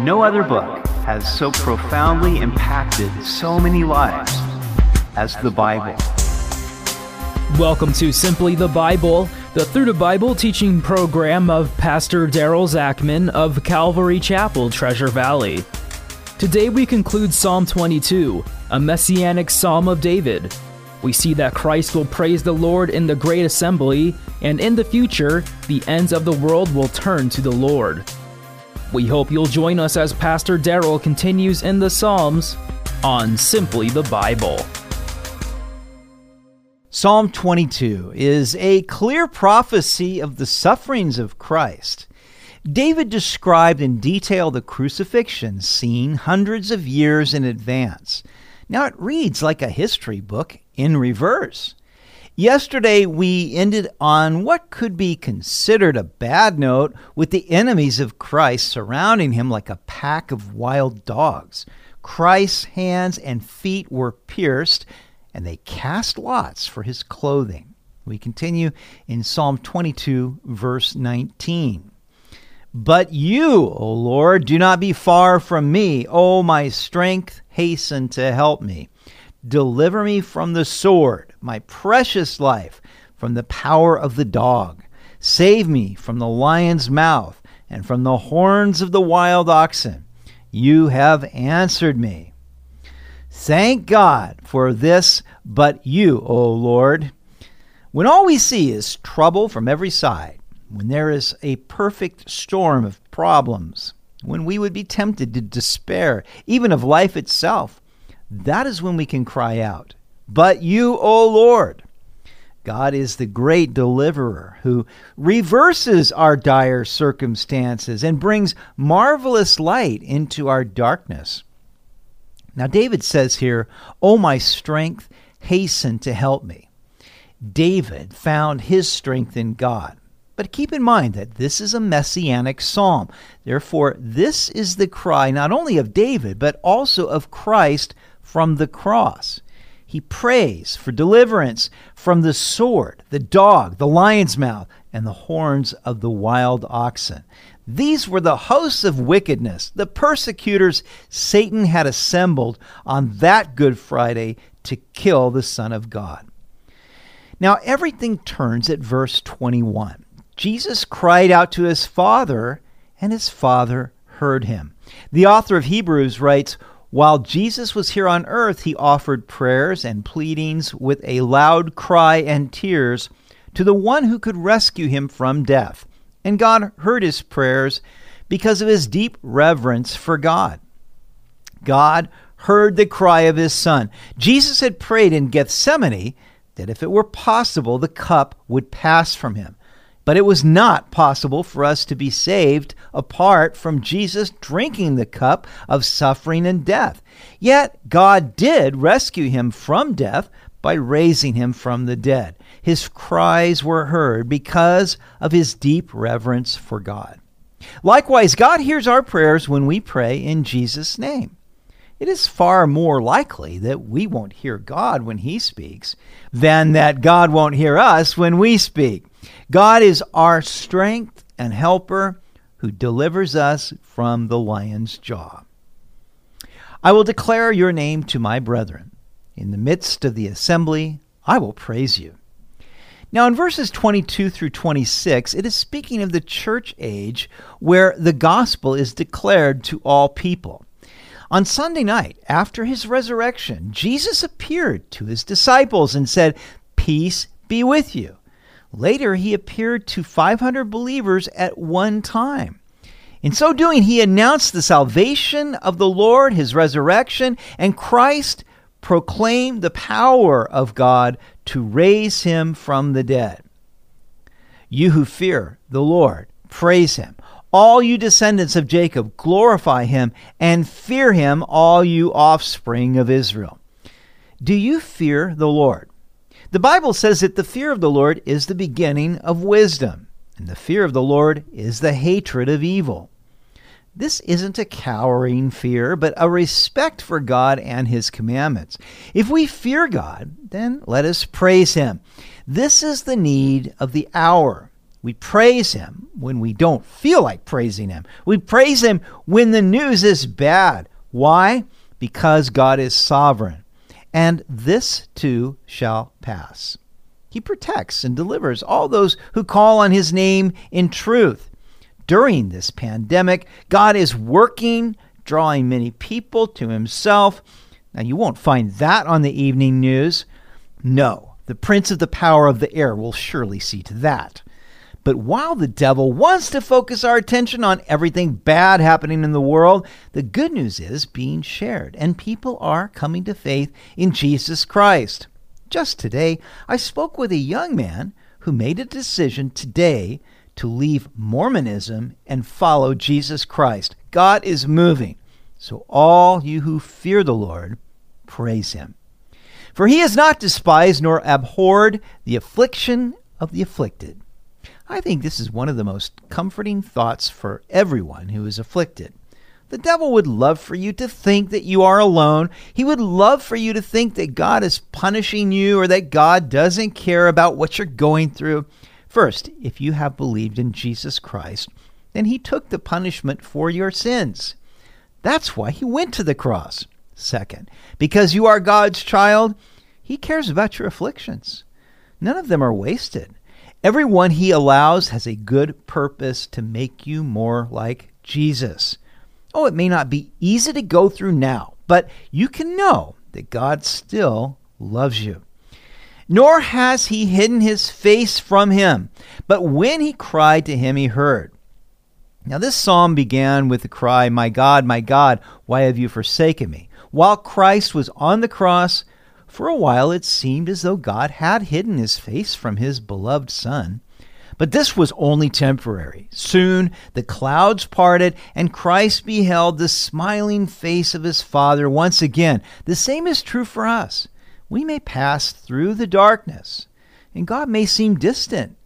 No other book has so profoundly impacted so many lives as the Bible. Welcome to Simply the Bible, the Through the Bible teaching program of Pastor Daryl Zachman of Calvary Chapel, Treasure Valley. Today we conclude Psalm 22, a messianic psalm of David. We see that Christ will praise the Lord in the great assembly, and in the future, the ends of the world will turn to the Lord. We hope you'll join us as Pastor Daryl continues in the Psalms on Simply the Bible. Psalm 22 is a clear prophecy of the sufferings of Christ. David described in detail the crucifixion seen hundreds of years in advance. Now it reads like a history book in reverse. Yesterday, we ended on what could be considered a bad note with the enemies of Christ surrounding him like a pack of wild dogs. Christ's hands and feet were pierced, and they cast lots for his clothing. We continue in Psalm 22, verse 19. But you, O Lord, do not be far from me. O my strength, hasten to help me. Deliver me from the sword, my precious life, from the power of the dog. Save me from the lion's mouth and from the horns of the wild oxen. You have answered me. Thank God for this, but you, O Lord. When all we see is trouble from every side, when there is a perfect storm of problems, when we would be tempted to despair, even of life itself, that is when we can cry out, But you, O Lord! God is the great deliverer who reverses our dire circumstances and brings marvelous light into our darkness. Now, David says here, O my strength, hasten to help me. David found his strength in God. But keep in mind that this is a messianic psalm. Therefore, this is the cry not only of David, but also of Christ from the cross. He prays for deliverance from the sword, the dog, the lion's mouth, and the horns of the wild oxen. These were the hosts of wickedness, the persecutors Satan had assembled on that Good Friday to kill the Son of God. Now, everything turns at verse 21. Jesus cried out to his Father, and his Father heard him. The author of Hebrews writes, while Jesus was here on earth, he offered prayers and pleadings with a loud cry and tears to the one who could rescue him from death. And God heard his prayers because of his deep reverence for God. God heard the cry of his son. Jesus had prayed in Gethsemane that if it were possible, the cup would pass from him. But it was not possible for us to be saved apart from Jesus drinking the cup of suffering and death. Yet God did rescue him from death by raising him from the dead. His cries were heard because of his deep reverence for God. Likewise, God hears our prayers when we pray in Jesus' name. It is far more likely that we won't hear God when He speaks than that God won't hear us when we speak. God is our strength and helper who delivers us from the lion's jaw. I will declare your name to my brethren. In the midst of the assembly, I will praise you. Now, in verses 22 through 26, it is speaking of the church age where the gospel is declared to all people. On Sunday night, after his resurrection, Jesus appeared to his disciples and said, Peace be with you. Later, he appeared to 500 believers at one time. In so doing, he announced the salvation of the Lord, his resurrection, and Christ proclaimed the power of God to raise him from the dead. You who fear the Lord, praise him. All you descendants of Jacob, glorify him, and fear him, all you offspring of Israel. Do you fear the Lord? The Bible says that the fear of the Lord is the beginning of wisdom, and the fear of the Lord is the hatred of evil. This isn't a cowering fear, but a respect for God and His commandments. If we fear God, then let us praise Him. This is the need of the hour. We praise Him when we don't feel like praising Him. We praise Him when the news is bad. Why? Because God is sovereign. And this too shall pass. He protects and delivers all those who call on His name in truth. During this pandemic, God is working, drawing many people to Himself. Now, you won't find that on the evening news. No, the prince of the power of the air will surely see to that. But while the devil wants to focus our attention on everything bad happening in the world, the good news is being shared, and people are coming to faith in Jesus Christ. Just today, I spoke with a young man who made a decision today to leave Mormonism and follow Jesus Christ. God is moving. So, all you who fear the Lord, praise him. For he has not despised nor abhorred the affliction of the afflicted. I think this is one of the most comforting thoughts for everyone who is afflicted. The devil would love for you to think that you are alone. He would love for you to think that God is punishing you or that God doesn't care about what you're going through. First, if you have believed in Jesus Christ, then he took the punishment for your sins. That's why he went to the cross. Second, because you are God's child, he cares about your afflictions. None of them are wasted. Everyone he allows has a good purpose to make you more like Jesus. Oh, it may not be easy to go through now, but you can know that God still loves you. Nor has he hidden his face from him, but when he cried to him, he heard. Now, this psalm began with the cry, My God, my God, why have you forsaken me? While Christ was on the cross, for a while it seemed as though God had hidden his face from his beloved Son. But this was only temporary. Soon the clouds parted, and Christ beheld the smiling face of his Father once again. The same is true for us. We may pass through the darkness, and God may seem distant,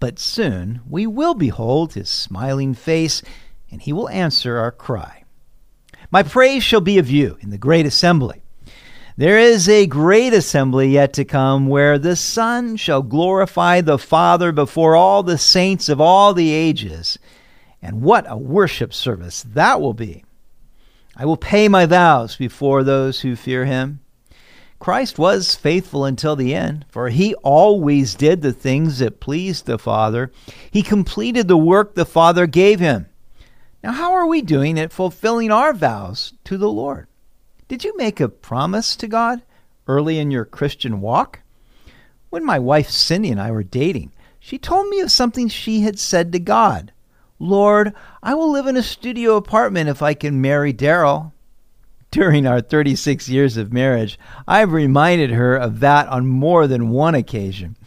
but soon we will behold his smiling face, and he will answer our cry. My praise shall be of you in the great assembly. There is a great assembly yet to come where the Son shall glorify the Father before all the saints of all the ages. And what a worship service that will be! I will pay my vows before those who fear him. Christ was faithful until the end, for he always did the things that pleased the Father. He completed the work the Father gave him. Now, how are we doing at fulfilling our vows to the Lord? Did you make a promise to God early in your Christian walk? When my wife Cindy and I were dating, she told me of something she had said to God Lord, I will live in a studio apartment if I can marry Daryl. During our 36 years of marriage, I've reminded her of that on more than one occasion.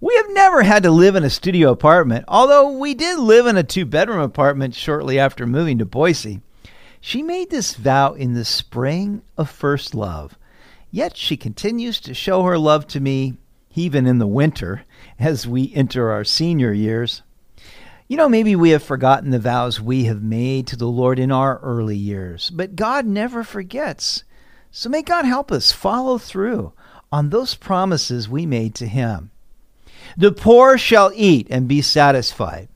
We have never had to live in a studio apartment, although we did live in a two bedroom apartment shortly after moving to Boise. She made this vow in the spring of first love, yet she continues to show her love to me even in the winter as we enter our senior years. You know, maybe we have forgotten the vows we have made to the Lord in our early years, but God never forgets. So may God help us follow through on those promises we made to Him. The poor shall eat and be satisfied.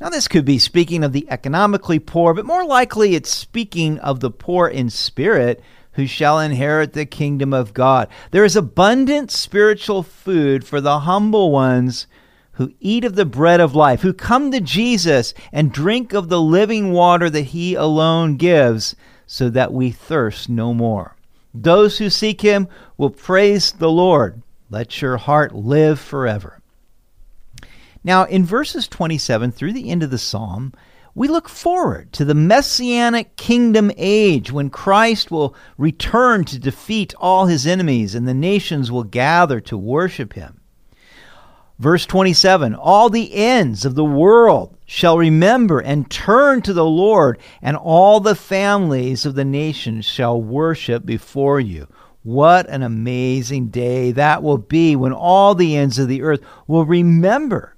Now, this could be speaking of the economically poor, but more likely it's speaking of the poor in spirit who shall inherit the kingdom of God. There is abundant spiritual food for the humble ones who eat of the bread of life, who come to Jesus and drink of the living water that he alone gives, so that we thirst no more. Those who seek him will praise the Lord. Let your heart live forever. Now, in verses 27 through the end of the psalm, we look forward to the messianic kingdom age when Christ will return to defeat all his enemies and the nations will gather to worship him. Verse 27 All the ends of the world shall remember and turn to the Lord, and all the families of the nations shall worship before you. What an amazing day that will be when all the ends of the earth will remember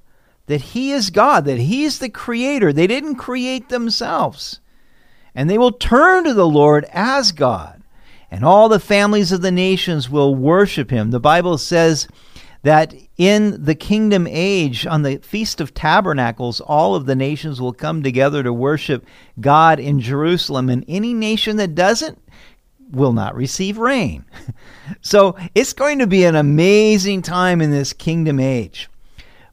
that He is God, that He's the Creator. They didn't create themselves. And they will turn to the Lord as God, and all the families of the nations will worship Him. The Bible says that in the kingdom age, on the Feast of Tabernacles, all of the nations will come together to worship God in Jerusalem, and any nation that doesn't will not receive rain. so it's going to be an amazing time in this kingdom age.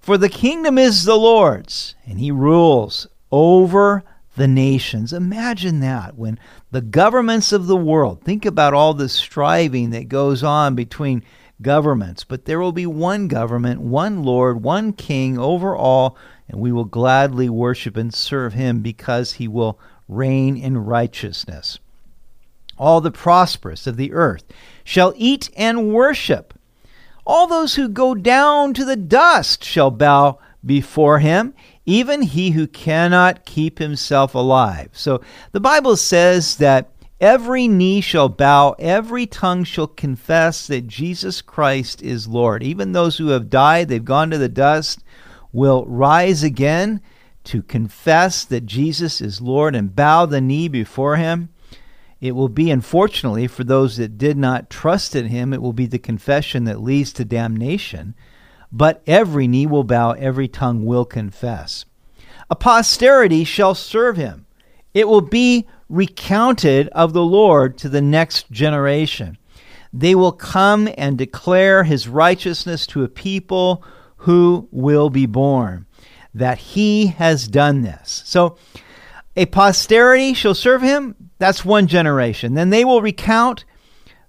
For the kingdom is the Lord's, and he rules over the nations. Imagine that when the governments of the world, think about all the striving that goes on between governments, but there will be one government, one Lord, one King over all, and we will gladly worship and serve him because he will reign in righteousness. All the prosperous of the earth shall eat and worship. All those who go down to the dust shall bow before him even he who cannot keep himself alive. So the Bible says that every knee shall bow, every tongue shall confess that Jesus Christ is Lord. Even those who have died, they've gone to the dust, will rise again to confess that Jesus is Lord and bow the knee before him. It will be, unfortunately, for those that did not trust in him, it will be the confession that leads to damnation but every knee will bow, every tongue will confess. A posterity shall serve him. It will be recounted of the Lord to the next generation. They will come and declare his righteousness to a people who will be born, that he has done this. So, a posterity shall serve him. That's one generation. Then they will recount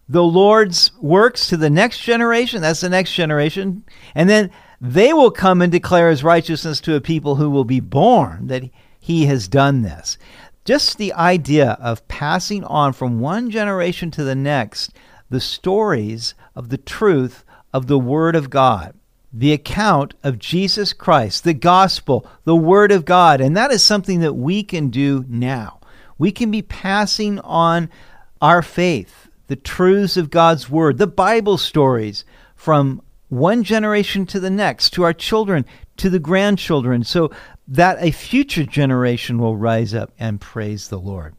the Lord's works to the next generation. That's the next generation. And then they will come and declare his righteousness to a people who will be born that he has done this. Just the idea of passing on from one generation to the next the stories of the truth of the Word of God, the account of Jesus Christ, the gospel, the Word of God. And that is something that we can do now. We can be passing on our faith the truths of God's Word, the Bible stories from one generation to the next, to our children, to the grandchildren, so that a future generation will rise up and praise the Lord.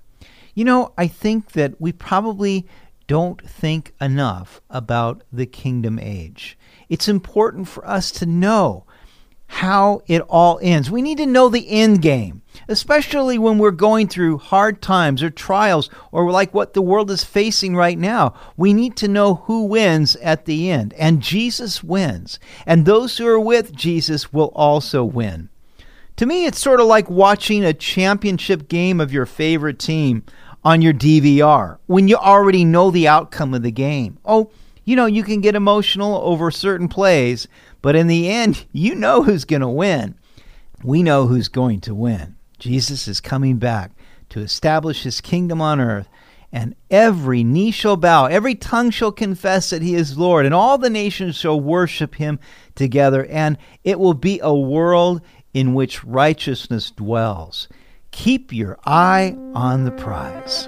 You know, I think that we probably don't think enough about the kingdom age. It's important for us to know how it all ends. We need to know the end game, especially when we're going through hard times or trials or like what the world is facing right now. We need to know who wins at the end, and Jesus wins. And those who are with Jesus will also win. To me, it's sort of like watching a championship game of your favorite team on your DVR when you already know the outcome of the game. Oh, you know, you can get emotional over certain plays, but in the end, you know who's going to win. We know who's going to win. Jesus is coming back to establish his kingdom on earth, and every knee shall bow, every tongue shall confess that he is Lord, and all the nations shall worship him together, and it will be a world in which righteousness dwells. Keep your eye on the prize.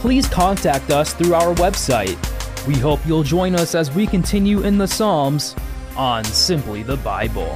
please contact us through our website we hope you'll join us as we continue in the Psalms on Simply the Bible.